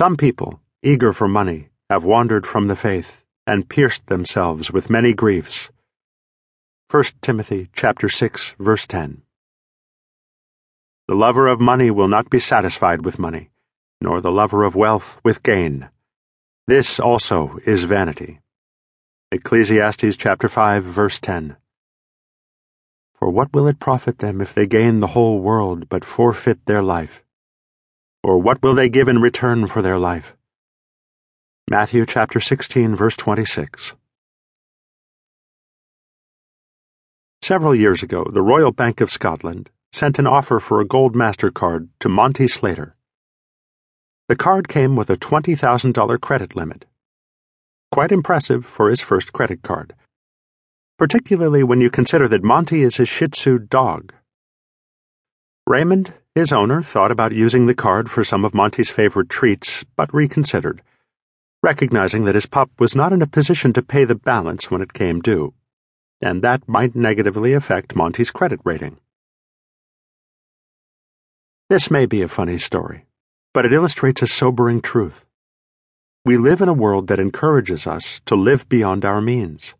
Some people, eager for money, have wandered from the faith and pierced themselves with many griefs. 1 Timothy chapter 6 verse 10. The lover of money will not be satisfied with money, nor the lover of wealth with gain. This also is vanity. Ecclesiastes chapter 5 verse 10. For what will it profit them if they gain the whole world but forfeit their life? Or what will they give in return for their life? Matthew chapter 16 verse 26. Several years ago, the Royal Bank of Scotland sent an offer for a gold MasterCard to Monty Slater. The card came with a $20,000 credit limit. Quite impressive for his first credit card, particularly when you consider that Monty is his Shih Tzu dog. Raymond, his owner, thought about using the card for some of Monty's favorite treats, but reconsidered, recognizing that his pup was not in a position to pay the balance when it came due, and that might negatively affect Monty's credit rating. This may be a funny story, but it illustrates a sobering truth. We live in a world that encourages us to live beyond our means.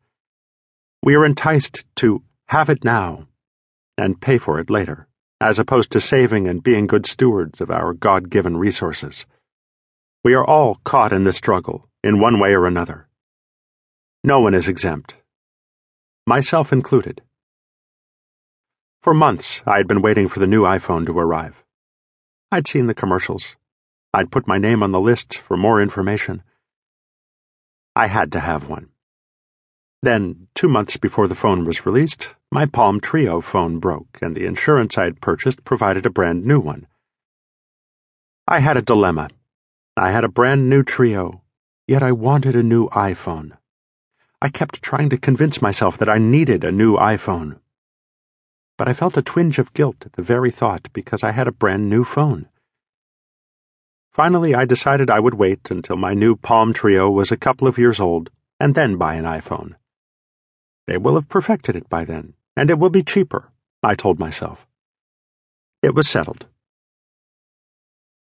We are enticed to have it now and pay for it later, as opposed to saving and being good stewards of our God given resources. We are all caught in the struggle, in one way or another. No one is exempt, myself included. For months, I had been waiting for the new iPhone to arrive. I'd seen the commercials. I'd put my name on the list for more information. I had to have one. Then, two months before the phone was released, my Palm Treo phone broke, and the insurance I had purchased provided a brand new one. I had a dilemma. I had a brand new Treo, yet I wanted a new iPhone. I kept trying to convince myself that I needed a new iPhone but I felt a twinge of guilt at the very thought because I had a brand new phone. Finally, I decided I would wait until my new Palm Treo was a couple of years old and then buy an iPhone. They will have perfected it by then, and it will be cheaper, I told myself. It was settled.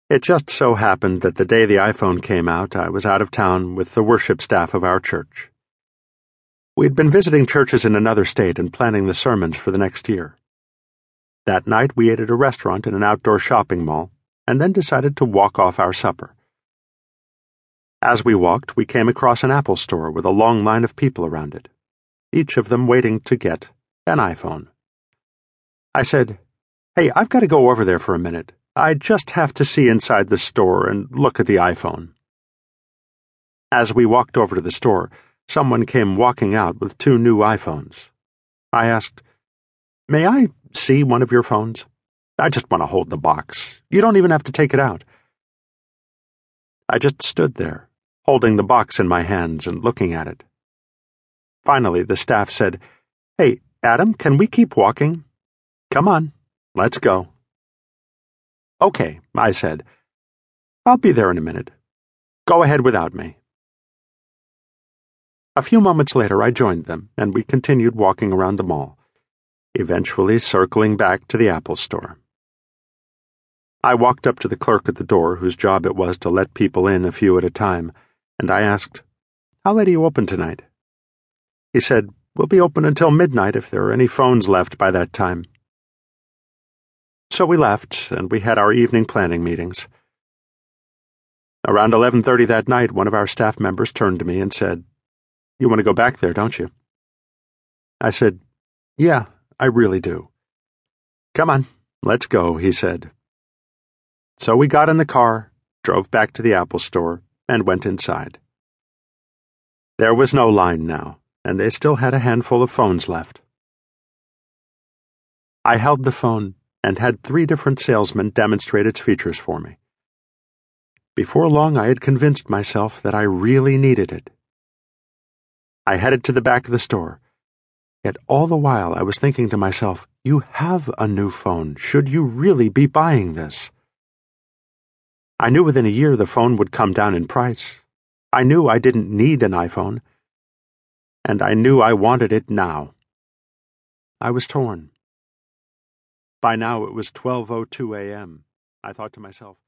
It just so happened that the day the iPhone came out, I was out of town with the worship staff of our church. We'd been visiting churches in another state and planning the sermons for the next year. That night we ate at a restaurant in an outdoor shopping mall and then decided to walk off our supper. As we walked, we came across an Apple store with a long line of people around it, each of them waiting to get an iPhone. I said, Hey, I've got to go over there for a minute. I just have to see inside the store and look at the iPhone. As we walked over to the store, someone came walking out with two new iPhones. I asked, May I see one of your phones? I just want to hold the box. You don't even have to take it out. I just stood there, holding the box in my hands and looking at it. Finally, the staff said, Hey, Adam, can we keep walking? Come on, let's go. Okay, I said. I'll be there in a minute. Go ahead without me. A few moments later, I joined them, and we continued walking around the mall eventually circling back to the Apple store. I walked up to the clerk at the door, whose job it was to let people in a few at a time, and I asked, How late are you open tonight? He said, We'll be open until midnight if there are any phones left by that time. So we left, and we had our evening planning meetings. Around 11:30 that night, one of our staff members turned to me and said, "You want to go back there, don't you?" I said, "Yeah, I really do. Come on, let's go, he said. So we got in the car, drove back to the Apple store, and went inside. There was no line now, and they still had a handful of phones left. I held the phone and had three different salesmen demonstrate its features for me. Before long, I had convinced myself that I really needed it. I headed to the back of the store Yet all the while I was thinking to myself, you have a new phone. Should you really be buying this? I knew within a year the phone would come down in price. I knew I didn't need an iPhone. And I knew I wanted it now. I was torn. By now it was 12:02 a.m. I thought to myself,